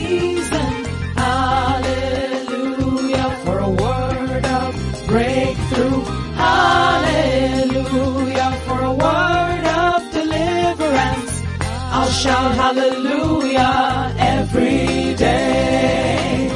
season. Hallelujah for a word of breakthrough. Hallelujah for a word of deliverance. I'll shout hallelujah every day.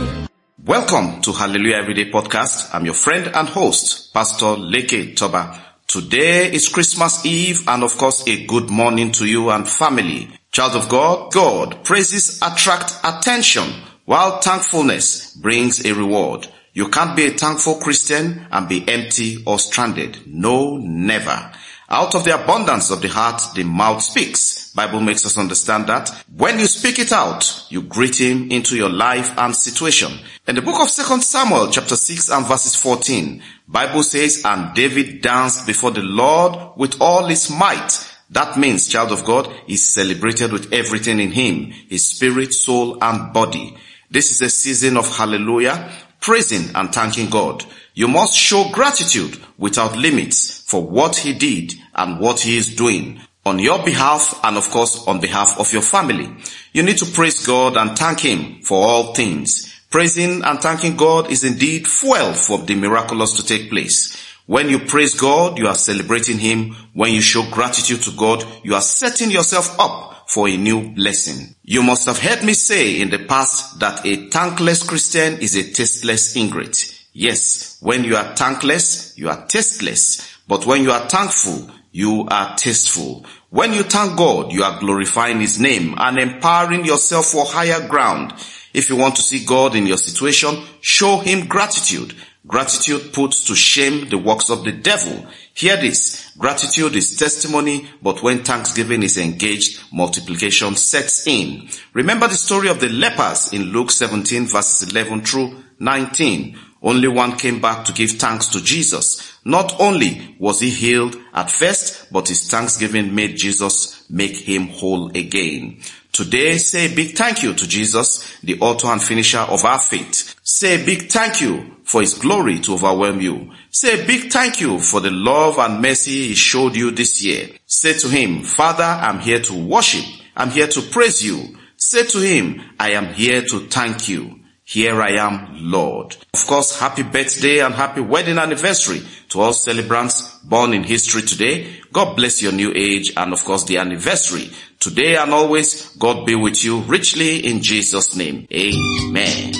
Welcome to Hallelujah Everyday Podcast. I'm your friend and host, Pastor Leke Toba. Today is Christmas Eve and of course a good morning to you and family. Child of God, God, praises attract attention while thankfulness brings a reward. You can't be a thankful Christian and be empty or stranded. No, never. Out of the abundance of the heart, the mouth speaks. Bible makes us understand that when you speak it out, you greet him into your life and situation. In the book of 2 Samuel chapter 6 and verses 14, Bible says, and David danced before the Lord with all his might. That means, child of God, is celebrated with everything in him, his spirit, soul, and body. This is a season of hallelujah, praising and thanking God. You must show gratitude without limits for what he did and what he is doing on your behalf and of course on behalf of your family. You need to praise God and thank him for all things. Praising and thanking God is indeed fuel for the miraculous to take place. When you praise God, you are celebrating Him. When you show gratitude to God, you are setting yourself up for a new blessing. You must have heard me say in the past that a thankless Christian is a tasteless ingrate. Yes, when you are thankless, you are tasteless. But when you are thankful, you are tasteful. When you thank God, you are glorifying His name and empowering yourself for higher ground. If you want to see God in your situation, show Him gratitude. Gratitude puts to shame the works of the devil. Hear this. Gratitude is testimony, but when thanksgiving is engaged, multiplication sets in. Remember the story of the lepers in Luke 17 verses 11 through 19. Only one came back to give thanks to Jesus. Not only was he healed at first, but his thanksgiving made Jesus make him whole again. Today, say a big thank you to Jesus, the author and finisher of our faith. Say a big thank you for his glory to overwhelm you. Say a big thank you for the love and mercy he showed you this year. Say to him, Father, I'm here to worship. I'm here to praise you. Say to him, I am here to thank you. Here I am, Lord. Of course, happy birthday and happy wedding anniversary to all celebrants born in history today. God bless your new age and of course the anniversary. Today and always, God be with you richly in Jesus' name. Amen.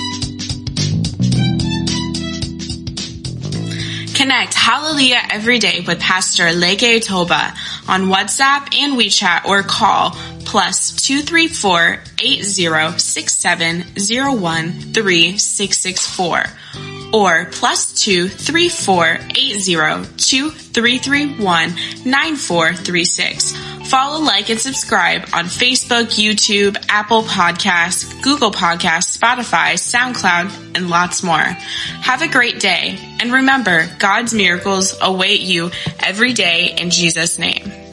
Connect Hallelujah every day with Pastor Leke Toba on WhatsApp and WeChat or call plus 234 3664 or plus 234 9436. Follow, like, and subscribe on Facebook, YouTube, Apple Podcasts, Google Podcasts, Spotify, SoundCloud, and lots more. Have a great day, and remember, God's miracles await you every day in Jesus' name.